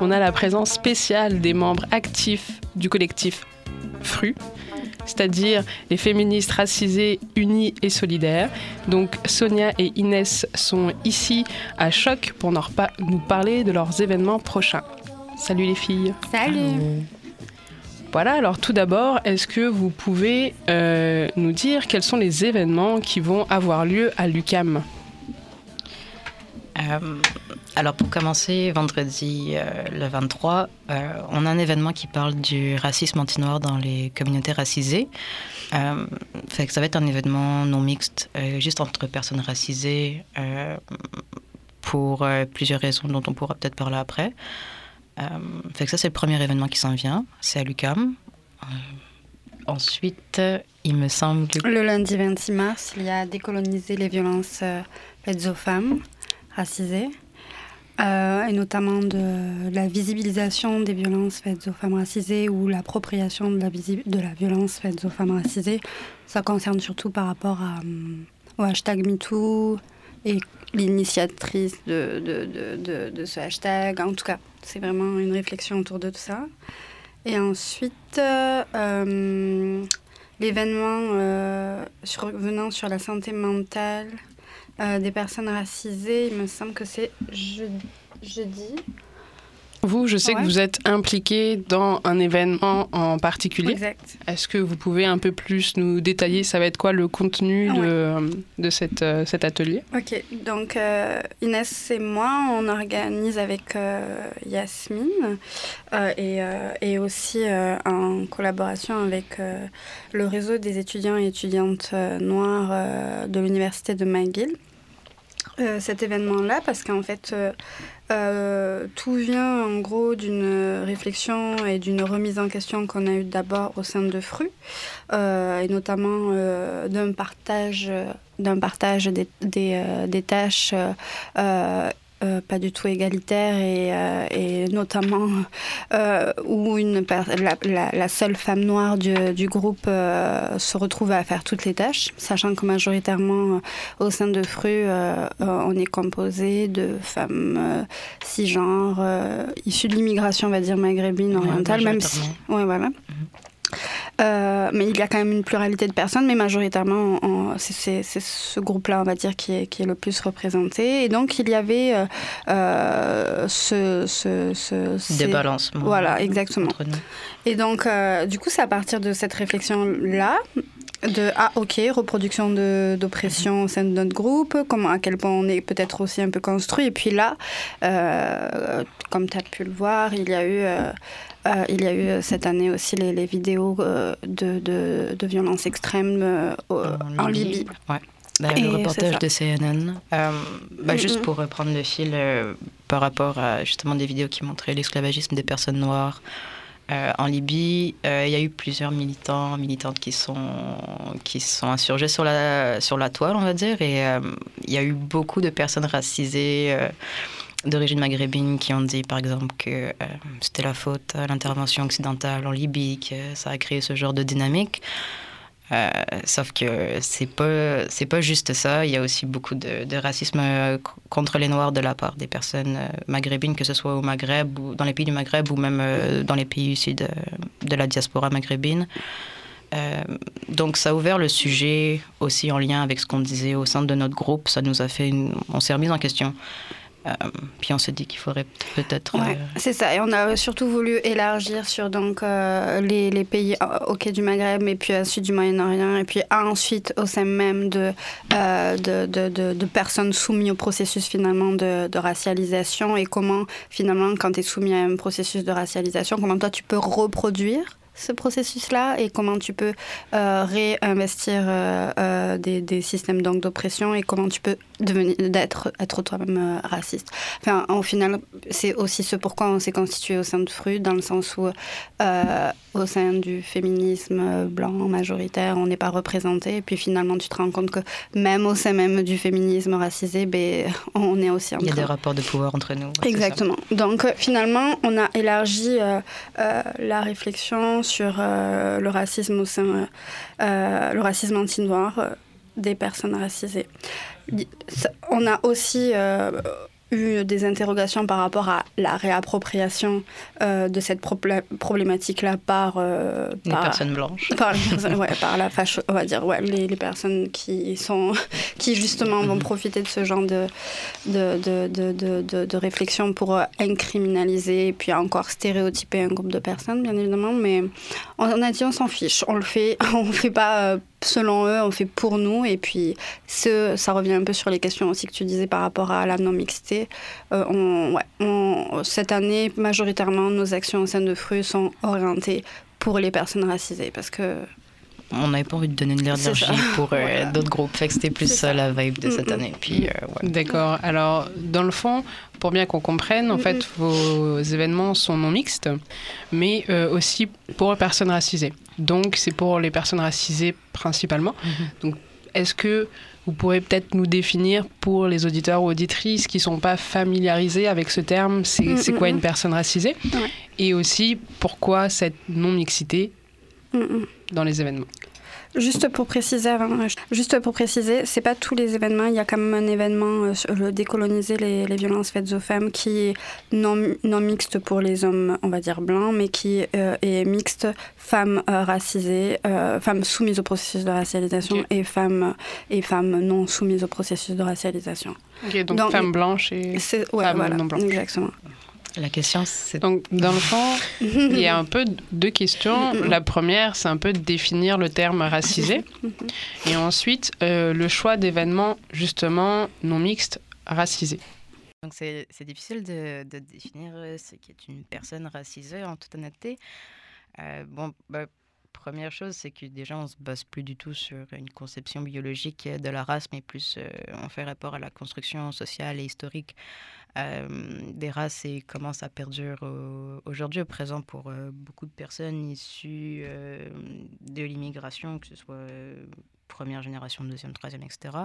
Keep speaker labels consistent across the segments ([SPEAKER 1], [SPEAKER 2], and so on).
[SPEAKER 1] on a la présence spéciale des membres actifs du collectif FRU, c'est-à-dire les féministes racisées unies et solidaires. Donc Sonia et Inès sont ici à Choc pour nous parler de leurs événements prochains. Salut les filles.
[SPEAKER 2] Salut.
[SPEAKER 1] Voilà, alors tout d'abord, est-ce que vous pouvez euh, nous dire quels sont les événements qui vont avoir lieu à l'UCAM
[SPEAKER 3] euh, alors pour commencer, vendredi euh, le 23, on a un événement qui parle du racisme anti-noir dans les communautés racisées. que ça va être un événement non mixte, juste entre personnes racisées, pour plusieurs raisons dont on pourra peut-être parler après. Euh, que ça, c'est le premier événement qui s'en vient. C'est à l'UCAM. Euh, ensuite, il me semble.
[SPEAKER 2] Le lundi 26 mars, il y a décoloniser les violences euh, faites aux femmes racisées. Et notamment de, la visibilisation des violences faites aux femmes racisées ou l'appropriation de la, de la violence faite aux femmes racisées. Ça concerne surtout par rapport à, au hashtag MeToo et l'initiatrice de, de, de, ce hashtag. En tout cas, c'est vraiment une réflexion autour de tout ça. Et ensuite, euh, l'événement euh, sur la santé mentale euh, des personnes racisées, il me semble que c'est jeudi.
[SPEAKER 1] Vous, je sais que vous êtes impliqué dans un événement en particulier.
[SPEAKER 2] Exact.
[SPEAKER 1] Est-ce que vous pouvez un peu plus nous détailler, ça va être quoi le contenu de, de cette, euh, cet atelier?
[SPEAKER 2] Ok, donc euh, Inès et moi, on organise avec euh, Yasmine et, et, aussi en collaboration avec le réseau des étudiants et étudiantes noirs de l'Université de McGill. Cet événement-là, parce qu'en fait, euh, tout vient en gros d'une réflexion et d'une remise en question qu'on a eue d'abord au sein de FRU, euh, et notamment euh, d'un partage, partage des, des, des tâches euh, pas du tout égalitaire et, euh, et notamment euh, où une la, la, seule femme noire du, du groupe se retrouve à faire toutes les tâches, sachant que majoritairement au sein de FRU, on est composé de femmes cisgenres, issues de l'immigration, on va dire maghrébine, orientale, même si... Ouais, voilà. Mhm. Euh, mais il y a quand même une pluralité de personnes, mais majoritairement, c'est ce groupe-là, on va dire, qui est, qui est, le plus représenté. Et donc, il y avait euh, euh ce, ce, ce
[SPEAKER 3] Débalancement.
[SPEAKER 2] Voilà, exactement. Et donc, euh, du coup, c'est à partir de cette réflexion-là de ah ok reproduction d'oppression au sein de notre groupe comment à quel point on est peut-être aussi un peu construit et puis là euh, comme tu as pu le voir il y a eu euh, il y a eu euh, cette année aussi les, les vidéos euh, de, de, de violences extrêmes en, Libye.
[SPEAKER 3] Ouais. Bah, le reportage de CNN. Bah, juste pour reprendre le fil par rapport à justement des vidéos qui montraient l'esclavagisme des personnes noires en Libye, il y a eu plusieurs militants, militantes qui sont, qui sont insurgés sur la, sur la toile, on va dire, et il y a eu beaucoup de personnes racisées d'origine maghrébine qui ont dit, par exemple, que euh, c'était la faute à l'intervention occidentale en Libye, que ça a créé ce genre de dynamique. Euh, sauf que c'est pas c'est pas juste ça. Il y a aussi beaucoup de, racisme euh, contre les Noirs de la part des personnes maghrébines, que ce soit au Maghreb ou dans les pays du Maghreb ou même dans les pays issus de, de la diaspora maghrébine. donc ça a ouvert le sujet aussi en lien avec ce qu'on disait au sein de notre groupe. Ça nous a fait on s'est remis en question. Euh, puis on s'est dit qu'il faudrait peut-être.
[SPEAKER 2] Ouais, euh, C'est ça. Et on a surtout voulu élargir sur donc euh, les, les, pays au quai du Maghreb et puis ensuite du Moyen-Orient et puis ensuite au sein même de, de, de, de, personnes soumises au processus finalement de, racialisation et comment finalement quand tu es soumis à un processus de racialisation, comment toi tu peux reproduire ce processus-là et comment tu peux euh, réinvestir euh, euh, des, des, systèmes d'oppression et comment tu peux d'être être toi-même raciste. Enfin, au final, c'est aussi ce pourquoi on s'est constitué au sein de FRU, dans le sens où au sein du féminisme blanc majoritaire, on n'est pas représenté. Et puis finalement, tu te rends compte que même au sein même du féminisme racisé, ben, on est aussi en
[SPEAKER 3] Il y a des rapports de pouvoir entre nous.
[SPEAKER 2] Exactement. Donc finalement, on a élargi la réflexion sur euh, le racisme au sein, euh, le racisme anti-noir euh, des personnes racisées. On a aussi eu des interrogations par rapport à la réappropriation euh, de cette problématique-là par,
[SPEAKER 3] euh, les personnes blanches.
[SPEAKER 2] Par, ouais, par la fâche, on va dire, ouais, les, les, personnes qui, sont, qui justement vont profiter de ce genre de, de, de, de, de réflexion pour incriminaliser et puis encore stéréotyper un groupe de personnes, bien évidemment. Mais on a dit on s'en fiche, on le fait, on ne fait pas selon eux, on fait pour nous. Et puis, ce, ça revient un peu sur les questions aussi que tu disais par rapport à la non-mixité. Euh, cette année, majoritairement, nos actions au sein de FRU sont orientées pour les personnes racisées parce que
[SPEAKER 3] on n'avait pas envie de donner de l'énergie pour euh, d'autres groupes. Fait que c'était plus ça, la vibe de cette année. Puis, euh,
[SPEAKER 1] D'accord. Alors, dans le fond, pour bien qu'on comprenne, en fait, vos événements sont non mixtes, mais aussi pour les personnes racisées. Donc, c'est pour les personnes racisées principalement. Mhm. Donc, est-ce que vous pourrez peut-être nous définir pour les auditeurs ou auditrices qui ne sont pas familiarisés avec ce terme, c'est quoi une personne racisée Et aussi, pourquoi cette non-mixité dans les événements?
[SPEAKER 2] Juste pour préciser, avant, juste pour préciser, c'est pas tous les événements. Il y a quand même un événement euh, le décoloniser les, les, violences faites aux femmes qui est non, non mixte pour les hommes, on va dire blancs, mais qui euh, est mixte femmes euh, racisées, femmes soumises au processus de racialisation et femmes et femmes non soumises au processus de racialisation.
[SPEAKER 1] donc, femmes blanches et femmes non blanches.
[SPEAKER 2] Exactement.
[SPEAKER 3] La question, c'est...
[SPEAKER 1] Donc, dans le fond, il y a un peu deux questions. La première, c'est un peu de définir le terme racisé. Et ensuite, euh, le choix d'événements, justement, non mixtes, racisés.
[SPEAKER 3] Donc, c'est, difficile de, définir euh, ce qu'est une personne racisée, en toute honnêteté. Euh, bon, bah, première chose, c'est que déjà, on se base plus du tout sur une conception biologique de la race, mais plus on fait rapport à la construction sociale et historique euh, des races et comment ça perdure aujourd'hui au présent pour euh, beaucoup de personnes issues euh, de l'immigration, que ce soit première génération, deuxième, troisième, etc.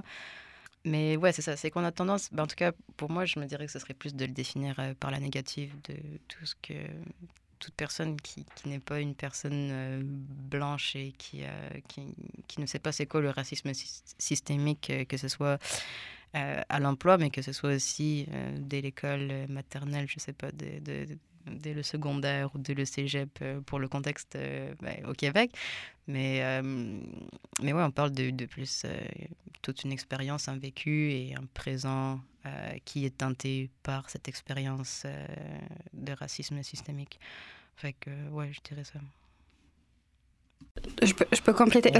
[SPEAKER 3] Mais ouais, c'est ça, c'est qu'on a tendance, ben, en tout cas pour moi, je me dirais que ce serait plus de le définir par la négative de tout ce que toute personne qui, n'est pas une personne blanche et qui, qui, qui, ne sait pas c'est quoi le racisme systémique, que ce soit euh, à l'emploi, mais que ce soit aussi euh, dès l'école maternelle, je ne sais pas, dès, le secondaire ou dès le cégep euh, pour le contexte ben, au Québec. Mais, mais ouais, on parle de plus toute une expérience, un vécu et un présent qui est teinté par cette expérience de racisme systémique. Fait que, ouais, je dirais ça.
[SPEAKER 2] Je peux, je peux, compléter.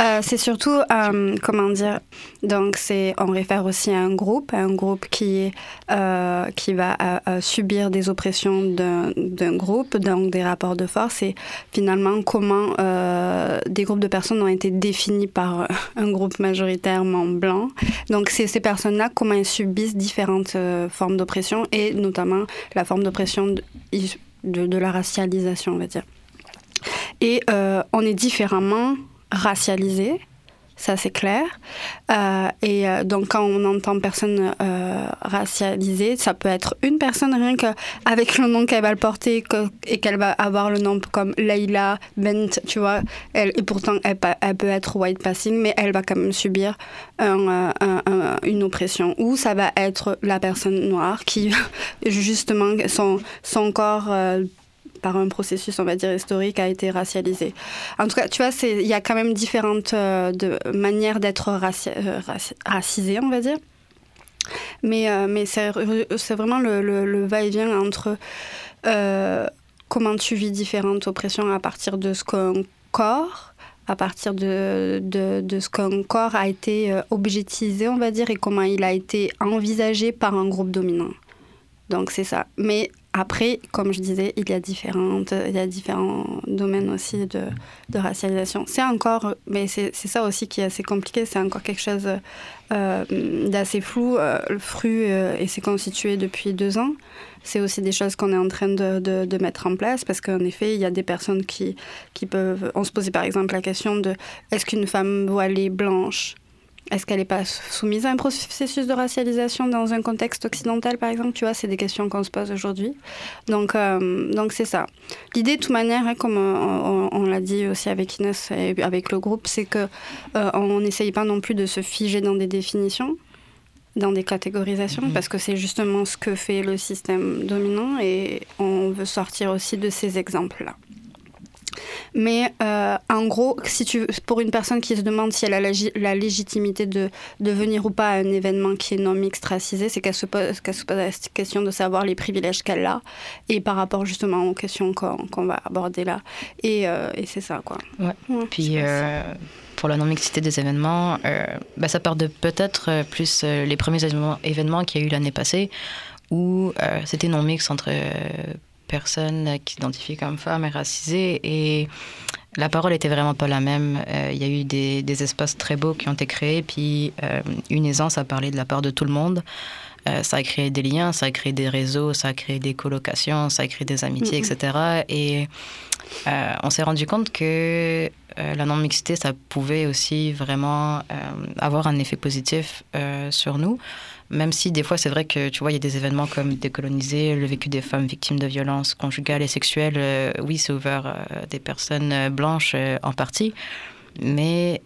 [SPEAKER 2] Euh, c'est surtout, euh, comment dire, donc c'est, on réfère aussi à un groupe, un groupe qui, euh, qui va subir des oppressions d'un groupe, donc des rapports de force, et finalement comment des groupes de personnes ont été définis par un groupe majoritairement blanc. Donc c'est ces personnes-là, comment elles subissent différentes formes d'oppression, et notamment la forme d'oppression de, la racialisation, on va dire. Et euh, on est différemment racialisé, ça c'est clair. Euh, et euh, donc quand on entend personne racialisée, ça peut être une personne rien qu'avec le nom qu'elle va le porter et qu'elle va avoir le nom comme Leila Bent, tu vois. Elle, et pourtant elle, peut être white passing, mais elle va quand même subir une oppression. Ou ça va être la personne noire qui justement son, son corps par un processus, on va dire, historique, a été racialisé. En tout cas, tu vois, il y a quand même différentes euh, de, manières d'être euh, racisé, on va dire. Mais, euh, mais c'est vraiment le, le, va-et-vient entre comment tu vis différentes oppressions à partir de ce qu'un corps, à partir de, de, de ce qu'un corps a été objetisé, on va dire, et comment il a été envisagé par un groupe dominant. Donc c'est ça. Mais après, comme je disais, il y a, différentes, il y a différents domaines aussi de, racialisation. C'est encore, mais c'est ça aussi qui est assez compliqué, c'est encore quelque chose euh, d'assez flou. Euh, le FRU euh, constitué depuis deux ans. C'est aussi des choses qu'on est en train de, de, de, mettre en place parce qu'en effet, il y a des personnes qui, qui peuvent... On se posait par exemple la question de est-ce qu'une femme voilée blanche est-ce qu'elle n'est pas soumise à un processus de racialisation dans un contexte occidental, par exemple? Tu vois, c'est des questions qu'on se pose aujourd'hui. Donc, euh, donc c'est ça. L'idée, de toute manière, hein, comme on, l'a dit aussi avec Inès et avec le groupe, c'est que euh, on n'essaye pas non plus de se figer dans des définitions. dans des catégorisations mhm. parce que c'est justement ce que fait le système dominant et on veut sortir aussi de ces exemples-là. Mais euh, en gros, si tu, pour une personne qui se demande si elle a la, légitimité de, de, venir ou pas à un événement qui est non mixte racisé, c'est qu'elle se, pose, qu'elle se pose la question de savoir les privilèges qu'elle a et par rapport justement aux questions qu'on, va aborder là. Et, euh, et, c'est ça, quoi.
[SPEAKER 3] Ouais. Puis euh, pour la non-mixité des événements, bah, ça part de peut-être plus les premiers événements, événements qu'il y a eu l'année passée où c'était non-mix entre personnes qui s'identifient comme femmes et racisées. Et la parole était vraiment pas la même. Euh, il y a eu des, des, espaces très beaux qui ont été créés, puis euh, une aisance a parlé de la part de tout le monde. Euh, ça a créé des liens, ça a créé des réseaux, ça a créé des colocations, ça a créé des amitiés, etc. Et on s'est rendu compte que la non-mixité, ça pouvait aussi vraiment avoir un effet positif sur nous. Même si des fois, c'est vrai que tu vois, il y a des événements comme décoloniser, le vécu des femmes victimes de violences conjugales et sexuelles. Euh, oui, c'est ouvert à des personnes euh, blanches euh, en partie. Mais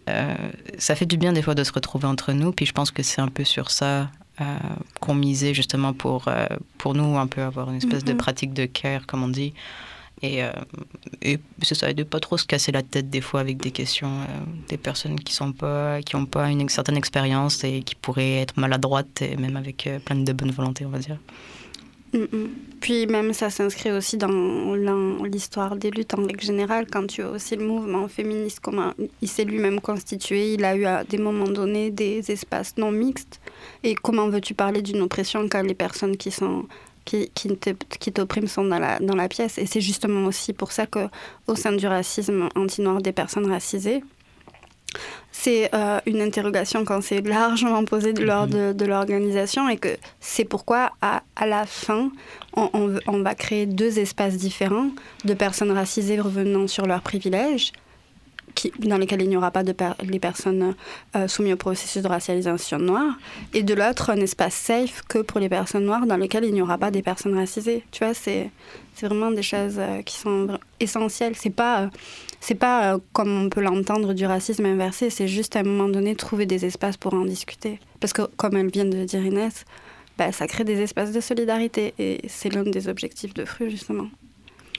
[SPEAKER 3] ça fait du bien des fois de se retrouver entre nous. Puis je pense que c'est un peu sur ça qu'on misait justement pour, pour nous un peu avoir une espèce de pratique de care, comme on dit. Et, euh, et c'est ça, de pas trop se casser la tête des fois avec des questions euh, des personnes qui sont pas, qui n'ont pas une certaine expérience et qui pourraient être maladroites, et même avec euh, plein de bonne volonté, on va dire.
[SPEAKER 2] Mm, mm. Puis même ça s'inscrit aussi dans l'histoire des luttes en règle générale, quand tu as aussi le mouvement féministe, comment il s'est lui-même constitué, il a eu à des moments donnés des espaces non mixtes. Et comment veux-tu parler d'une oppression quand les personnes qui sont qui, qui t'oppriment sont dans la, dans la pièce. Et c'est justement aussi pour ça qu'au sein du racisme anti-noir des personnes racisées, c'est euh, une interrogation quand c'est largement posé lors de, de l'organisation et que c'est pourquoi à, à, la fin, on, on, va créer deux espaces différents de personnes racisées revenant sur leurs privilèges dans lesquels il n'y aura pas de les personnes euh, soumises au processus de racialisation noire, et de l'autre, un espace safe que pour les personnes noires dans lequel il n'y aura pas des personnes racisées. Tu vois, c'est vraiment des choses euh, qui sont essentielles. C'est pas, euh, c'est pas comme on peut l'entendre du racisme inversé, c'est juste à un moment donné trouver des espaces pour en discuter. Parce que, comme elle vient de dire Inès, bah, ça crée des espaces de solidarité, et c'est l'un des objectifs de FRU, justement.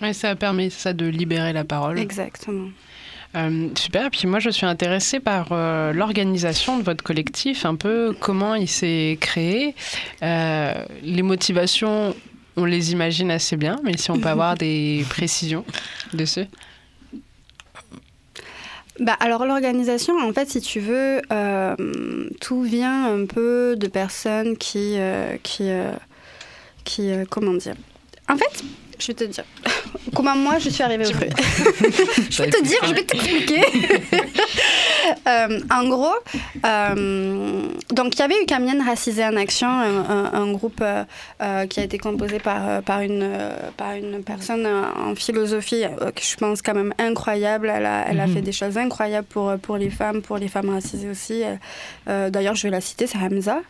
[SPEAKER 1] Et ça permet ça de libérer la parole.
[SPEAKER 2] Exactement.
[SPEAKER 1] Euh, super. Puis moi, je suis intéressée par euh, l'organisation de votre collectif, un peu comment il s'est créé. Euh, les motivations, on les imagine assez bien, mais si on peut avoir des précisions dessus.
[SPEAKER 2] Bah, alors l'organisation, en fait, si tu veux, tout vient un peu de personnes qui, qui, qui comment dire? En fait, je vais te dire. Comment moi je suis arrivée au truc. je vais te dire, je vais t'expliquer. euh, en gros, euh, donc il y avait eu Camienne Racisée en Action, un, groupe euh, euh, qui a été composé par, par, une, par une personne en philosophie que je pense quand même incroyable. Elle a, elle a fait mhm. des choses incroyables pour, pour les femmes, pour les femmes racisées aussi. D'ailleurs, je vais la citer, c'est Hamza.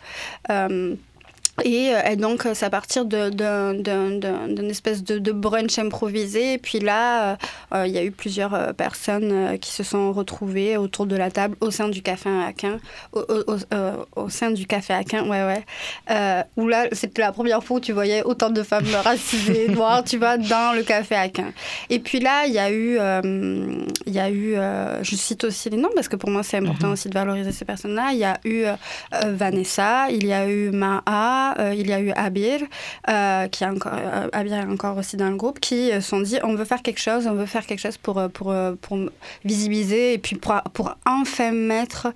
[SPEAKER 2] Euh, et, donc, c'est à partir d'une espèce de, brunch improvisé. Et puis là, euh, euh, il y a eu plusieurs personnes qui se sont retrouvées autour de la table au sein du café à Aquin. Au, sein du café Aquin, ouais, ouais. où là, c'était la première fois où tu voyais autant de femmes racisées, noires, tu vois, dans le café Aquin. Et puis là, il y a eu, il y a eu je cite aussi les noms parce que pour moi, c'est important mhm. aussi de valoriser ces personnes-là. Il y a eu Vanessa, il y a eu Maha. Euh, il y a eu Abir, euh, qui est encore, euh, Abir est encore aussi dans le groupe, qui se sont dit on veut faire quelque chose, on veut faire quelque chose pour, pour, pour visibiliser et puis pour, pour enfin mettre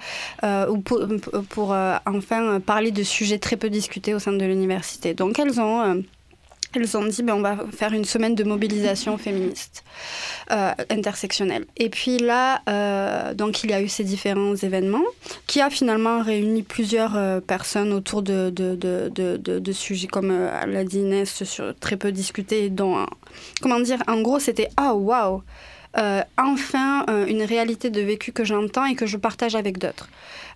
[SPEAKER 2] ou pour, pour enfin parler de sujets très peu discutés au sein de l'université. Donc elles ont elles ont dit ben, on va faire une semaine de mobilisation féministe euh, intersectionnelle. Et puis là, euh, donc il y a eu ces différents événements qui a finalement réuni plusieurs euh, personnes autour de, de, de, de sujets comme l'a Inès, sur, très peu discutés, dont, comment dire, en gros c'était oh waouh enfin une réalité de vécu que j'entends et que je partage avec d'autres.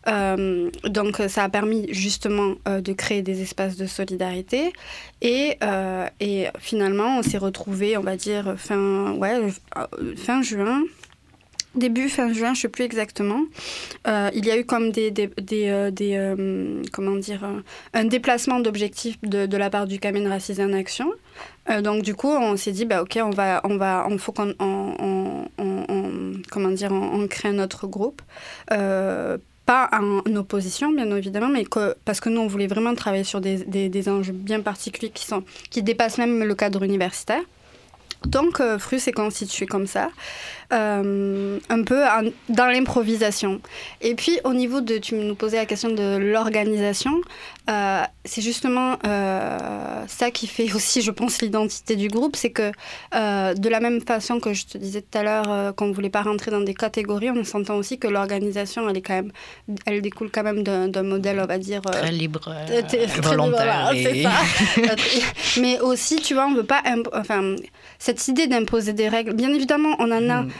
[SPEAKER 2] Euh, donc ça a permis justement euh, de créer des espaces de solidarité et, euh, finalement on s'est retrouvé on va dire fin, ouais, fin juin début fin juin, je sais plus exactement, euh, il y a eu comme des, des, des, euh, euh, comment dire, un déplacement d'objectifs de, de, la part du Camin Racisé en Action. Donc du coup, on s'est dit, bah ok, on va, on va, on faut qu'on, on, comment dire, on, crée un autre groupe. pas en opposition, bien évidemment, mais que, parce que nous, on voulait vraiment travailler sur des, des, des enjeux bien particuliers qui, sont, qui dépassent même le cadre universitaire. Donc, Fru s'est constitué comme ça. Euh, un peu dans l'improvisation. Et puis au niveau de, tu nous posais la question de l'organisation, euh, c'est justement euh, ça qui fait aussi, je pense, l'identité du groupe, c'est que de la même façon que je te disais tout à l'heure qu'on ne voulait pas rentrer dans des catégories, on s'entend aussi que l'organisation, elle est quand même, elle découle quand même d'un modèle, on va dire
[SPEAKER 3] très libre, très volontaire.
[SPEAKER 2] Libre, ça. Mais aussi, tu vois, on veut pas, enfin, cette idée d'imposer des règles. Bien évidemment, on en a. Mm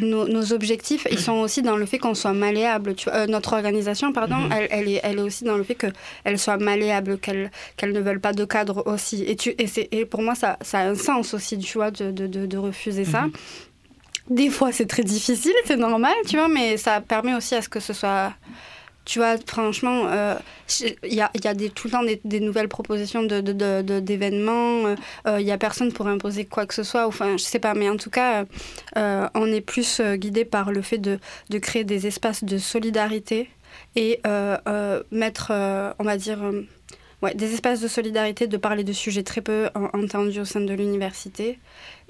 [SPEAKER 2] nos, objectifs, ils sont aussi dans le fait qu'on soit malléable. Tu euh, notre organisation, pardon, mhm. elle, elle, est, elle est aussi dans le fait qu'elle soit malléable, qu'elle qu'elle ne veulent pas de cadre aussi. Et, tu, et, et pour moi, ça, ça, a un sens aussi, tu vois, de, de, de, refuser ça. Mhm. Des fois, c'est très difficile, c'est normal, tu vois, mais ça permet aussi à ce que ce soit tu vois, franchement, euh, il y a, y a tout le temps des, nouvelles propositions d'événements. De. Euh, euh, il n'y a personne pour imposer quoi que ce soit. Enfin, je sais pas, mais en tout cas, on est plus guidé par le fait de, de, créer des espaces de solidarité et mettre, on va dire, ouais, des espaces de solidarité, de parler de sujets très peu entendus au sein de l'université.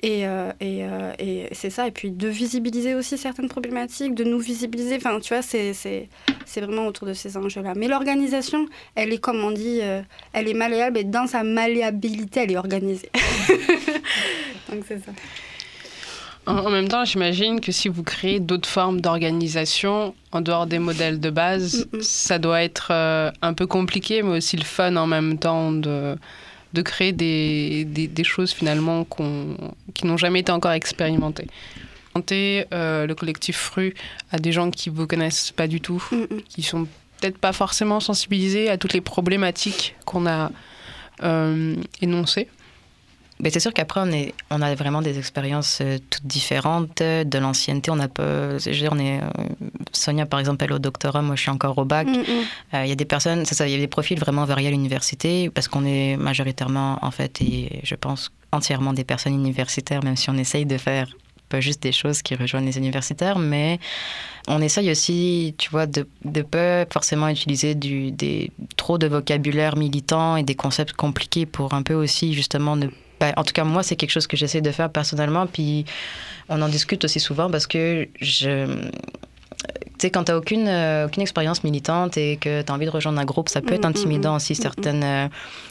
[SPEAKER 2] Et, euh, et, euh, et c'est ça. Et puis de visibiliser aussi certaines problématiques, de nous visibiliser. Enfin, tu vois, c'est, c'est, c'est vraiment autour de ces enjeux-là. Mais l'organisation, elle est, comme on dit, euh, elle est malléable et dans sa malléabilité, elle est organisée. Donc c'est ça.
[SPEAKER 1] En même temps, j'imagine que si vous créez d'autres formes d'organisation en dehors des modèles de base, ça doit être un peu compliqué, mais aussi le fun en même temps de, de créer des, des, choses finalement qui n'ont jamais été encore expérimentées. Euh, le collectif Fru à des gens qui vous connaissent pas du tout, mm, mm. qui sont peut-être pas forcément sensibilisés à toutes les problématiques qu'on a euh, énoncées
[SPEAKER 3] c'est sûr qu'après, on, est, on a vraiment des expériences euh, toutes différentes. De l'ancienneté, on a pas. Je veux dire, on est. Euh, Sonia, par exemple, elle est au doctorat, moi, je suis encore au bac. Mm, mm. Euh, il y a des personnes, ça, il y a des profils vraiment variés à l'université, parce qu'on est majoritairement, en fait, et je pense entièrement des personnes universitaires, même si on essaye de faire pas juste des choses qui rejoignent les universitaires, mais on essaye aussi, tu vois, de ne pas forcément utiliser du, des, trop de vocabulaire militant et des concepts compliqués pour un peu aussi, justement, ne ben, en tout cas, moi, c'est quelque chose que j'essaie de faire personnellement. Puis on en discute aussi souvent parce que je. Tu sais, quand tu n'as aucune, euh, aucune expérience militante et que tu as envie de rejoindre un groupe, ça peut être mm, mm, intimidant mm, aussi, certaines, euh,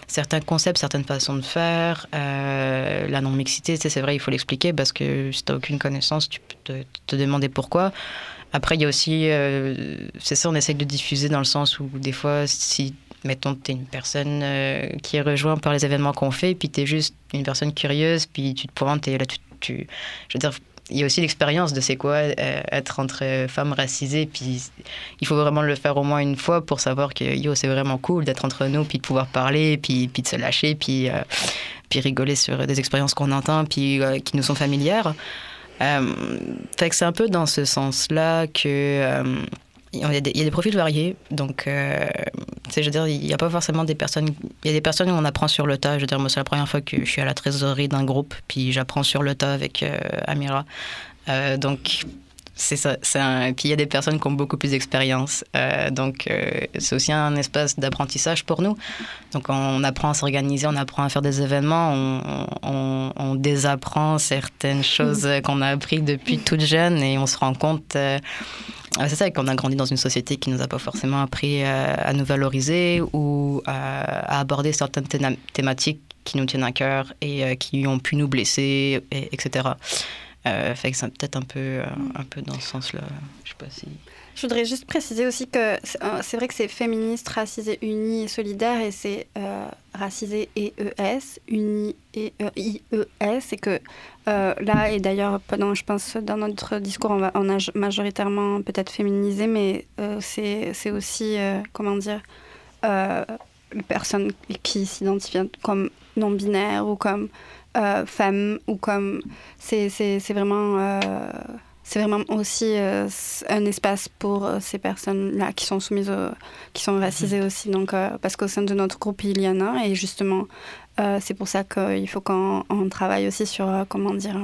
[SPEAKER 3] certains concepts, certaines façons de faire. Euh, la non-mixité, c'est vrai, il faut l'expliquer parce que si tu n'as aucune connaissance, tu peux te, te demander pourquoi. Après, il y a aussi, c'est ça, on essaye de diffuser dans le sens où des fois, si mettons, tu es une personne euh, qui est rejointe par les événements qu'on fait, puis tu es juste une personne curieuse, puis tu te pointes et là, tu, je veux dire, il y a aussi l'expérience de c'est quoi euh, être entre femmes racisées, puis il faut vraiment le faire au moins une fois pour savoir que yo, c'est vraiment cool d'être entre nous, puis de pouvoir parler, puis, puis de se lâcher, puis, euh, puis rigoler sur des expériences qu'on entend, puis qui nous sont familières. fait que c'est un peu dans ce sens-là que il y, a des, profils variés. Donc, euh, je veux dire, il n'y a pas forcément des personnes. Il y a des personnes où on apprend sur le tas. Je veux moi, c'est la première fois que je suis à la trésorerie d'un groupe, puis j'apprends sur le tas avec euh, Amira. Euh, donc, c'est ça. Un... Puis il y a des personnes qui ont beaucoup plus d'expérience. Euh, donc, c'est aussi un espace d'apprentissage pour nous. Donc, on apprend à s'organiser, on apprend à faire des événements, on, on, on désapprend certaines choses mmh. qu'on a appris depuis toute jeune et on se rend compte ah, c'est ça qu'on a grandi dans une société qui nous a pas forcément appris euh, à nous valoriser ou à, aborder certaines thématiques qui nous tiennent à cœur et euh, qui ont pu nous blesser, etc. Euh, fait que c'est peut-être un peu, un peu dans ce sens-là. Je sais pas si.
[SPEAKER 2] Je voudrais juste préciser aussi que c'est vrai que c'est féministe, racisé, uni et solidaire, et c'est racisé et ES, uni et IES, et que euh, là, et d'ailleurs, je pense, dans notre discours, on, on a majoritairement peut-être féminisé, mais euh, c'est aussi, euh, comment dire, les personnes qui s'identifient comme non-binaires ou comme femmes ou comme. C'est vraiment c'est vraiment aussi euh, un espace pour ces personnes-là qui sont soumises, qui sont racisées mhm. aussi. Donc, parce qu'au sein de notre groupe, il y en a. Et justement, c'est pour ça qu'il faut qu'on travaille aussi sur, comment dire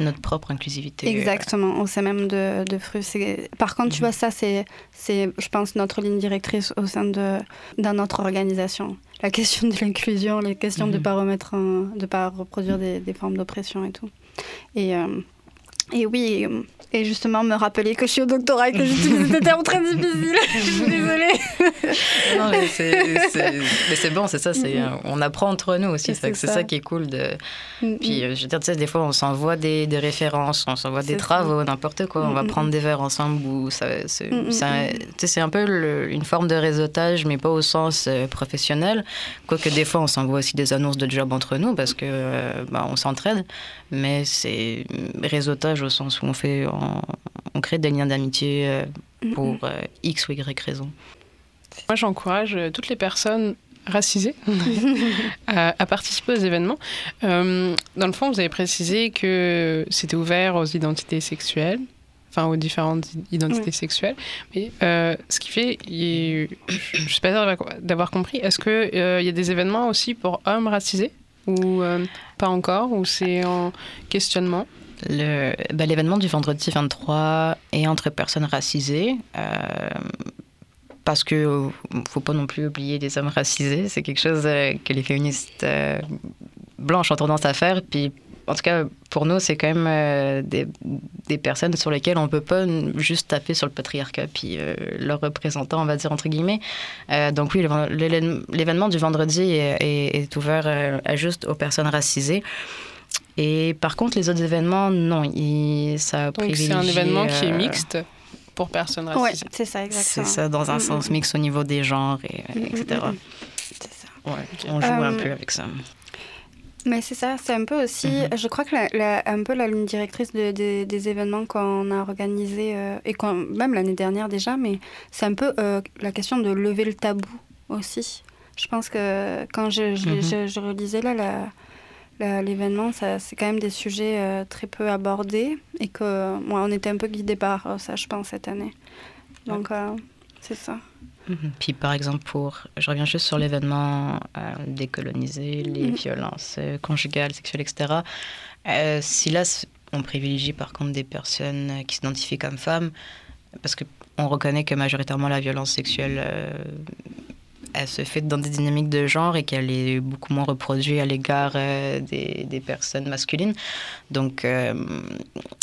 [SPEAKER 3] notre propre inclusivité.
[SPEAKER 2] Exactement, au sein même de, de FRU. Par contre, tu mhm. vois, ça, c'est, je pense, notre ligne directrice au sein de dans notre organisation. La question de l'inclusion, les questions de ne mhm. pas remettre, de pas reproduire des, des formes d'oppression et tout. Et, euh, et oui, et justement me rappeler que je suis au doctorat et que j'utilise des termes très difficiles. je suis désolée.
[SPEAKER 3] non, mais c'est bon, c'est ça. On apprend entre nous aussi. C'est ça. qui est cool. De... Mm-hmm. Puis, euh, je veux dire, tu sais, des fois, on s'envoie des, des, références, on s'envoie des travaux, n'importe quoi. On va mm-hmm. prendre des verres ensemble. C'est un peu une forme de réseautage, mais pas au sens euh, professionnel. Quoique, des fois, on s'envoie aussi des annonces de job entre nous parce que euh, bah, on s'entraide. Mais c'est réseautage au sens où on fait on, crée des liens d'amitié euh, pour euh, X ou Y raison.
[SPEAKER 1] Moi, j'encourage euh, toutes les personnes racisées à, participer aux événements. dans le fond, vous avez précisé que c'était ouvert aux identités sexuelles, enfin aux différentes identités sexuelles. Mais ce qui fait, je ne suis pas sûre d'avoir compris, est-ce qu'il il y a des événements aussi pour hommes racisés ou pas encore, ou c'est en questionnement?
[SPEAKER 3] Bah, l'événement du vendredi 23 est entre personnes racisées. Euh, parce que euh, faut pas non plus oublier les hommes racisés. C'est quelque chose euh, que les féministes blanches ont tendance à faire. Puis, en tout cas, pour nous, c'est quand même des, des, personnes sur lesquelles on ne peut pas juste taper sur le patriarcat, puis leurs représentants, on va dire, entre guillemets. donc oui, l'événement du vendredi est, est ouvert à juste aux personnes racisées. Et par contre, les autres événements, non, il, ça
[SPEAKER 1] Donc c'est un événement qui est euh, mixte pour personnes racisées.
[SPEAKER 2] Oui, c'est ça, exactement.
[SPEAKER 3] C'est ça, dans un sens mixte au niveau des genres, et, etc. C'est ça. Ouais, on joue un euh, peu avec ça.
[SPEAKER 2] Mais c'est ça, c'est un peu aussi, mm-hmm. je crois que la, un peu la ligne directrice de, des événements qu'on a organisés, euh, et quand, même l'année dernière déjà, mais c'est un peu la question de lever le tabou aussi. Je pense que quand je, je, je relisais là L'événement, c'est quand même des sujets euh, très peu abordés et que moi, on était un peu guidé par euh, ça, je pense, cette année. Donc, euh, c'est ça.
[SPEAKER 3] Mhm. Puis, par exemple, pour, je reviens juste sur l'événement décoloniser les mhm. violences conjugales, sexuelles, etc. si là, on privilégie par contre des personnes qui s'identifient comme femmes, parce qu'on reconnaît que majoritairement la violence sexuelle elle se fait dans des dynamiques de genre et qu'elle est beaucoup moins reproduite à l'égard euh, des, des, personnes masculines. Donc, euh,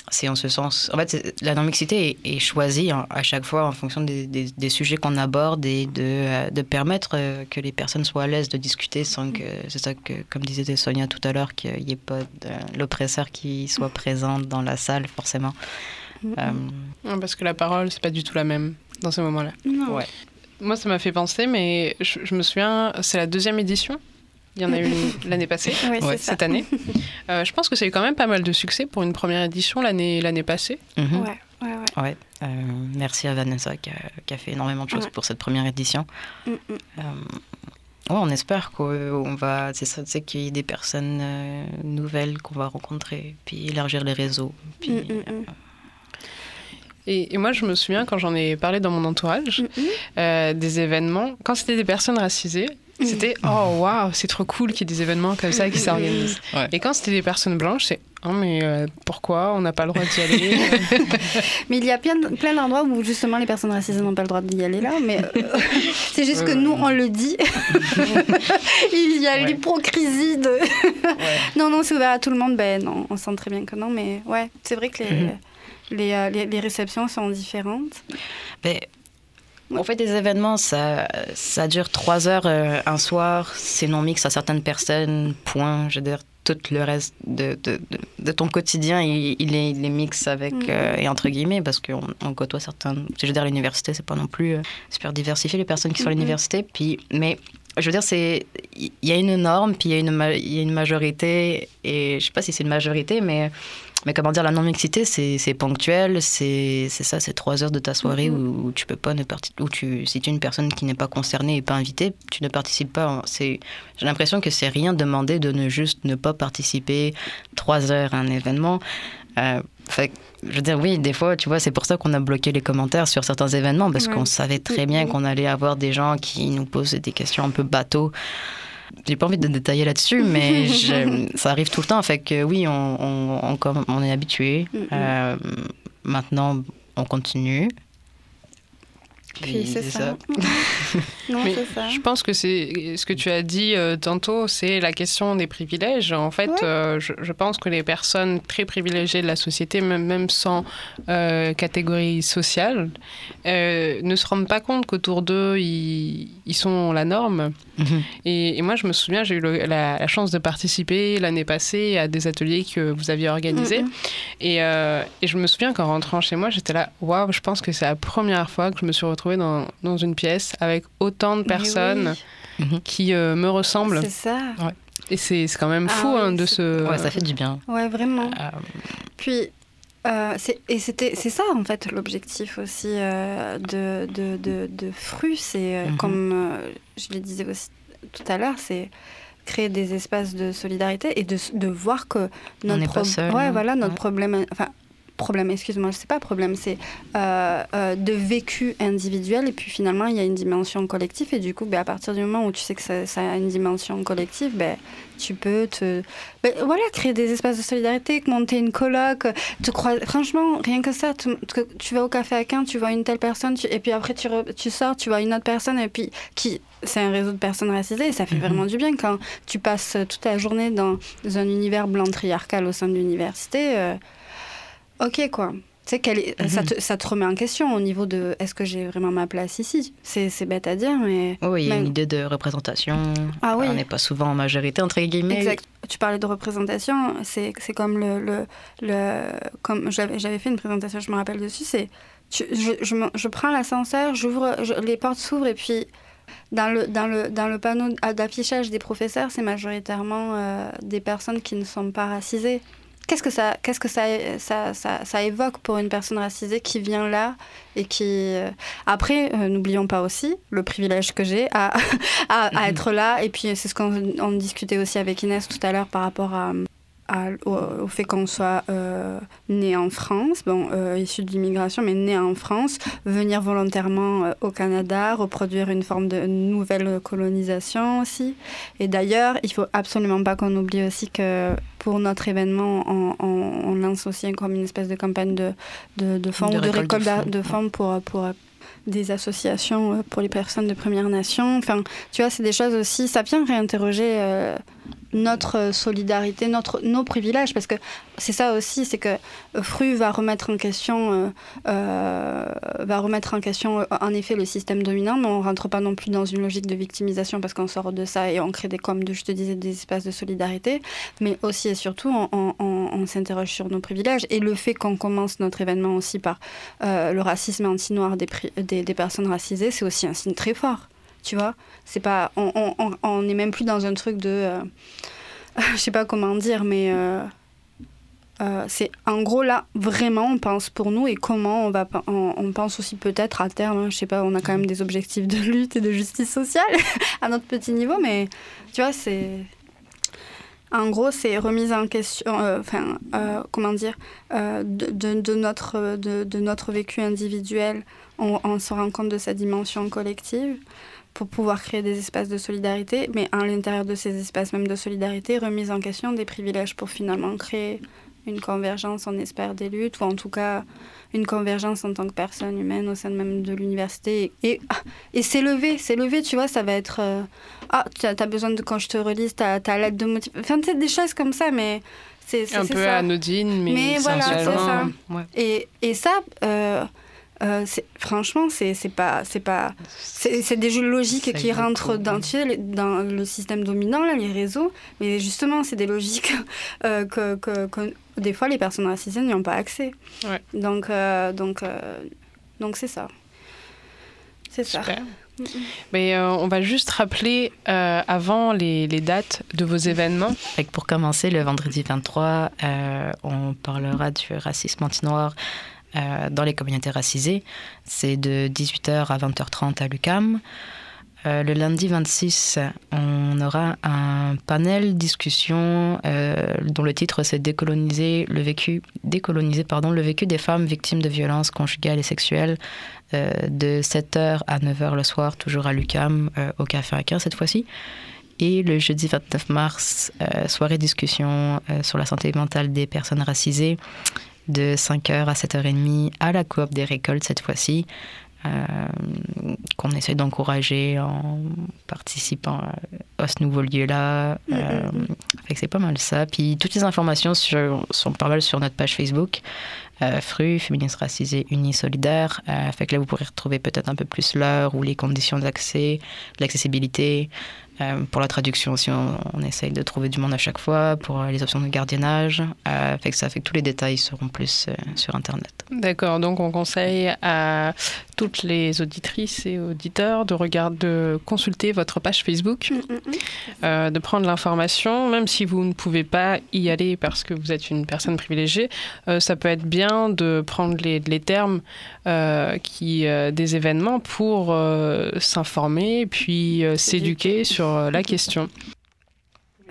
[SPEAKER 3] c'est en ce sens. En fait, la non-mixité est, choisie hein, à chaque fois en fonction des, des, sujets qu'on aborde et de, euh, de permettre que les personnes soient à l'aise de discuter sans que. C'est ça que, comme disait Sonia tout à l'heure, qu'il n'y ait pas l'oppresseur qui soit présent dans la salle, forcément.
[SPEAKER 1] Parce que la parole, c'est pas du tout la même dans ces moments-là.
[SPEAKER 2] Ouais.
[SPEAKER 1] Moi, ça m'a fait penser, mais je, me souviens, c'est la deuxième édition. Il y en a eu l'année passée, cette année. Euh, je pense que ça a eu quand même pas mal de succès pour une première édition l'année l'année passée.
[SPEAKER 2] Mhm. Ouais, ouais,
[SPEAKER 3] ouais. Euh, merci à Vanessa qui a, fait énormément de choses pour cette première édition. Mm, mm. Euh, ouais, on espère qu'on va, c'est ça, c'est qu'il y ait des personnes nouvelles qu'on va rencontrer, puis élargir les réseaux. Puis, mm,
[SPEAKER 1] et, moi, je me souviens quand j'en ai parlé dans mon entourage, mm-hmm. euh, des événements, quand c'était des personnes racisées, mm. c'était oh waouh, c'est trop cool qu'il y ait des événements comme ça qui s'organisent. Et quand c'était des personnes blanches, c'est oh mais euh, pourquoi on n'a pas le droit d'y aller
[SPEAKER 2] Mais il y a plein, plein d'endroits où justement les personnes racisées n'ont pas le droit d'y aller là, mais euh, c'est juste que nous on le dit. il y a l'hypocrisie de. non non c'est ouvert à tout le monde, ben non, on sent très bien que non, mais ouais c'est vrai que les. Mm-hmm. Euh, les, les, réceptions sont différentes
[SPEAKER 3] Mais, On fait des événements, ça, ça dure trois heures euh, un soir, c'est non mix à certaines personnes, point. Je veux dire, tout le reste de, de, de, ton quotidien, il, il, est, il, est, mix avec, mm. euh, et entre guillemets, parce qu'on on côtoie certains. Je veux dire, l'université, c'est pas non plus super diversifié, les personnes qui sont à l'université. Puis, mais je veux dire, c'est il y a une norme, puis il y, a une, il y a une majorité, et je sais pas si c'est une majorité, mais mais comment dire, la non-mixité, c'est ponctuel, c'est ça, c'est trois heures de ta soirée mm-hmm. où, tu peux pas ne participer, où tu, si tu es une personne qui n'est pas concernée et pas invitée, tu ne participes pas. J'ai l'impression que c'est rien demander de ne juste ne pas participer trois heures à un événement. Euh, fait je veux dire, oui, des fois, tu vois, c'est pour ça qu'on a bloqué les commentaires sur certains événements, parce qu'on savait très bien qu'on allait avoir des gens qui nous posaient des questions un peu bateaux. J'ai pas envie de détailler là-dessus, mais ça arrive tout le temps. Fait que oui, on, on, on, est habitué. Euh, maintenant, on continue.
[SPEAKER 2] Puis c'est ça.
[SPEAKER 1] Mais Je pense que c'est ce que tu as dit euh, tantôt, c'est la question des privilèges. En fait, euh, je, pense que les personnes très privilégiées de la société, même, même sans euh, catégorie sociale, ne se rendent pas compte qu'autour d'eux, ils, ils, sont la norme. Mhm. et, moi, je me souviens, j'ai eu la, chance de participer l'année passée à des ateliers que vous aviez organisés. Mhm. et, et, je me souviens qu'en rentrant chez moi, j'étais là, waouh, je pense que c'est la première fois que je me suis retrouvée dans, dans, une pièce avec autant de personnes mhm. qui euh, me ressemblent.
[SPEAKER 2] C'est ça.
[SPEAKER 1] Et c'est quand même ah fou hein, de se.
[SPEAKER 3] Ouais, ça fait du bien.
[SPEAKER 2] Ouais, vraiment. Euh, Puis. Euh, et c'était c'est ça en fait l'objectif aussi euh, de, de, de, de Fru c'est mhm. comme je le disais aussi tout à l'heure c'est créer des espaces de solidarité et de, de voir que
[SPEAKER 3] notre,
[SPEAKER 2] ouais, voilà, notre problème enfin problème, excuse-moi, c'est pas problème, c'est euh, euh, de vécu individuel et puis finalement il y a une dimension collective et du coup ben, à partir du moment où tu sais que ça, a une dimension collective, ben, tu peux te ben, voilà créer des espaces de solidarité, monter une coloc, te crois franchement rien que ça, tu, tu vas au café à Quin, tu vois une telle personne et puis après tu, tu sors, tu vois une autre personne et puis qui c'est un réseau de personnes racisées et ça fait mhm. vraiment du bien quand tu passes toute la journée dans un univers blanc triarcal au sein de l'université. Euh, ok quoi. Tu sais, ça, mhm. te, ça, te, remet en question au niveau de est-ce que j'ai vraiment ma place ici? C'est bête à dire, mais.
[SPEAKER 3] Oui, il y a une idée de représentation. Ah, oui. On n'est pas souvent en majorité, entre guillemets.
[SPEAKER 2] Exact. Tu parlais de représentation, c'est comme le. le, le comme J'avais fait une présentation, je me rappelle dessus, c'est. Je, je, je, prends l'ascenseur, j'ouvre, les portes s'ouvrent et puis dans le, dans le, dans le panneau d'affichage des professeurs, c'est majoritairement euh, des personnes qui ne sont pas racisées. Qu'est-ce que, ça, qu'est-ce que ça, ça, ça, ça, évoque pour une personne racisée qui vient là et qui... Euh, après, euh, n'oublions pas aussi le privilège que j'ai à, à, à, être là. Et puis, c'est ce qu'on discutait aussi avec Inès tout à l'heure par rapport à, au, fait qu'on soit euh, né en France, bon, euh, issu de l'immigration, mais né en France, venir volontairement euh, au Canada, reproduire une forme de nouvelle colonisation aussi. Et d'ailleurs, il faut absolument pas qu'on oublie aussi que pour notre événement, on, lance aussi comme une espèce de campagne de, de, de fonds ou de récolte de fonds pour, pour des associations pour les personnes de Première Nation. Enfin, tu vois, c'est des choses aussi, ça vient réinterroger notre solidarité, notre, nos privilèges, parce que c'est ça aussi, c'est que Fru va remettre en question, euh, euh, va remettre en question euh, en effet le système dominant, mais on rentre pas non plus dans une logique de victimisation parce qu'on sort de ça et on crée des, comme je te disais, des espaces de solidarité, mais aussi et surtout on, s'interroge sur nos privilèges et le fait qu'on commence notre événement aussi par le racisme anti-noir des personnes racisées, c'est aussi un signe très fort tu vois. C'est pas, on, on, même plus dans un truc de, euh, je sais pas comment dire, mais euh, euh, c'est en gros là vraiment on pense pour nous et comment on va, on, pense aussi peut-être à terme, hein, je sais pas, on a quand même des objectifs de lutte et de justice sociale à notre petit niveau, mais tu vois c'est en gros, c'est remise en question, enfin, comment dire, de, de, de, notre, de, de, notre vécu individuel, on, on, se rend compte de sa dimension collective pour pouvoir créer des espaces de solidarité, mais à l'intérieur de ces espaces même de solidarité, remise en question des privilèges pour finalement créer une convergence, on espère, des luttes, ou en tout cas une convergence en tant que personne humaine au sein même de l'université. Et, et, s'élever, s'élever, tu vois, ça va être... Euh, ah, tu as, besoin de, quand je te relise, ta, ta lettre de motivation. Enfin, tu des choses comme ça, mais... C'est
[SPEAKER 1] un peu
[SPEAKER 2] ça.
[SPEAKER 1] anodine, mais,
[SPEAKER 2] mais voilà, c'est ça. Et, et ça, euh, euh, franchement, c'est pas, c'est pas, c'est des jeux logiques qui rentrent dans, dans le système dominant, là, les réseaux. Mais justement, c'est des logiques euh, que, que, des fois les personnes racisées n'y ont pas accès. Donc, euh, donc, donc c'est ça. C'est ça.
[SPEAKER 1] Mais on va juste rappeler avant les, les, dates de vos événements.
[SPEAKER 3] pour commencer, le vendredi 23, on parlera du racisme anti-noir euh, dans les communautés racisées. C'est de 18h à 20h30 à l'UCAM. Euh, le lundi 26, on aura un panel discussion euh, dont le titre c'est décoloniser le vécu, décoloniser pardon le vécu des femmes victimes de violences conjugales et sexuelles de 7h à 9h le soir, toujours à l'UCAM, au Café Aquin cette fois-ci. Et le jeudi 29 mars, soirée discussion sur la santé mentale des personnes racisées de 5h à 7h30 à la coop des récoltes cette fois-ci. Euh, qu'on essaie d'encourager en participant à, ce nouveau lieu-là. Mm, mm, euh, mm. c'est pas mal ça. Puis toutes les informations sur, sont pas mal sur notre page Facebook. Euh, FRU, Féministes Racisées Unis Solidaires. Euh, fait que là, vous pourrez retrouver peut-être un peu plus l'heure ou les conditions d'accès, l'accessibilité, euh, pour la traduction aussi, on, essaye de trouver du monde à chaque fois. Pour les options de gardiennage, euh, fait que ça fait que tous les détails seront plus euh, sur Internet.
[SPEAKER 1] D'accord, donc on conseille à toutes les auditrices et auditeurs de, regarder, de consulter votre page Facebook, mm, mm, mm. de prendre l'information, même si vous ne pouvez pas y aller parce que vous êtes une personne privilégiée, ça peut être bien de prendre les, les termes qui, des événements pour s'informer puis s'éduquer sur euh, la question.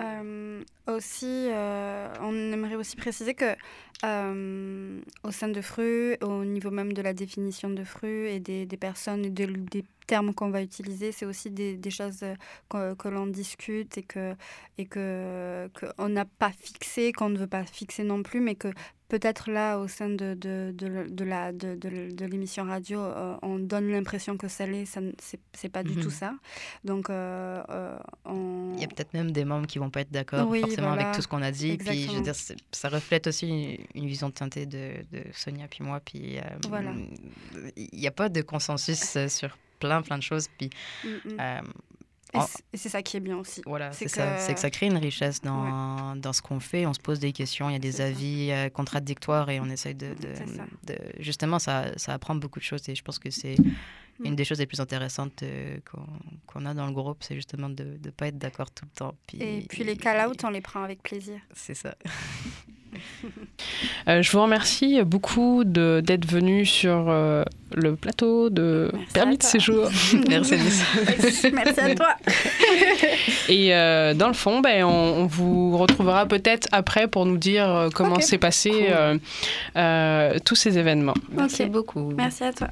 [SPEAKER 2] Euh, aussi, euh, on aimerait aussi préciser que au sein de FRU, au niveau même de la définition de FRU et des, personnes et des termes qu'on va utiliser, c'est aussi des, des choses que, que l'on discute et que et que qu'on n'a pas fixé, qu'on ne veut pas fixer non plus, mais que peut-être là, au sein de, de, de, de la, de, de, l'émission radio, euh, on donne l'impression que ça l'est, c'est pas du tout mhm. ça. Donc, euh, euh,
[SPEAKER 3] Il y a peut-être même des membres qui vont pas être d'accord forcément avec tout ce qu'on a dit. Puis, je veux dire, ça reflète aussi une vision teintée de, de Sonia puis moi. Puis, voilà. Il n'y a pas de consensus sur plein, plein de choses. Puis, mm,
[SPEAKER 2] mm. Et c'est ça qui est bien aussi.
[SPEAKER 3] Voilà, c'est ça. C'est que ça crée une richesse dans, dans ce qu'on fait. On se pose des questions, il y a des avis euh, contradictoires et on essaye de. de, justement, ça, ça apprend beaucoup de choses et je pense que c'est mm. une des choses les plus intéressantes euh, qu'on a dans le groupe, c'est justement de ne pas être d'accord tout le temps.
[SPEAKER 2] Puis, et puis les call-out, on les prend avec plaisir.
[SPEAKER 3] C'est ça.
[SPEAKER 1] Euh, je vous remercie beaucoup d'être venu sur euh, le plateau de Permis de séjour.
[SPEAKER 2] Merci, Merci à toi.
[SPEAKER 1] Et euh, dans le fond, ben, on, vous retrouvera peut-être après pour nous dire comment s'est passé tous ces événements.
[SPEAKER 2] Merci beaucoup. Merci à toi.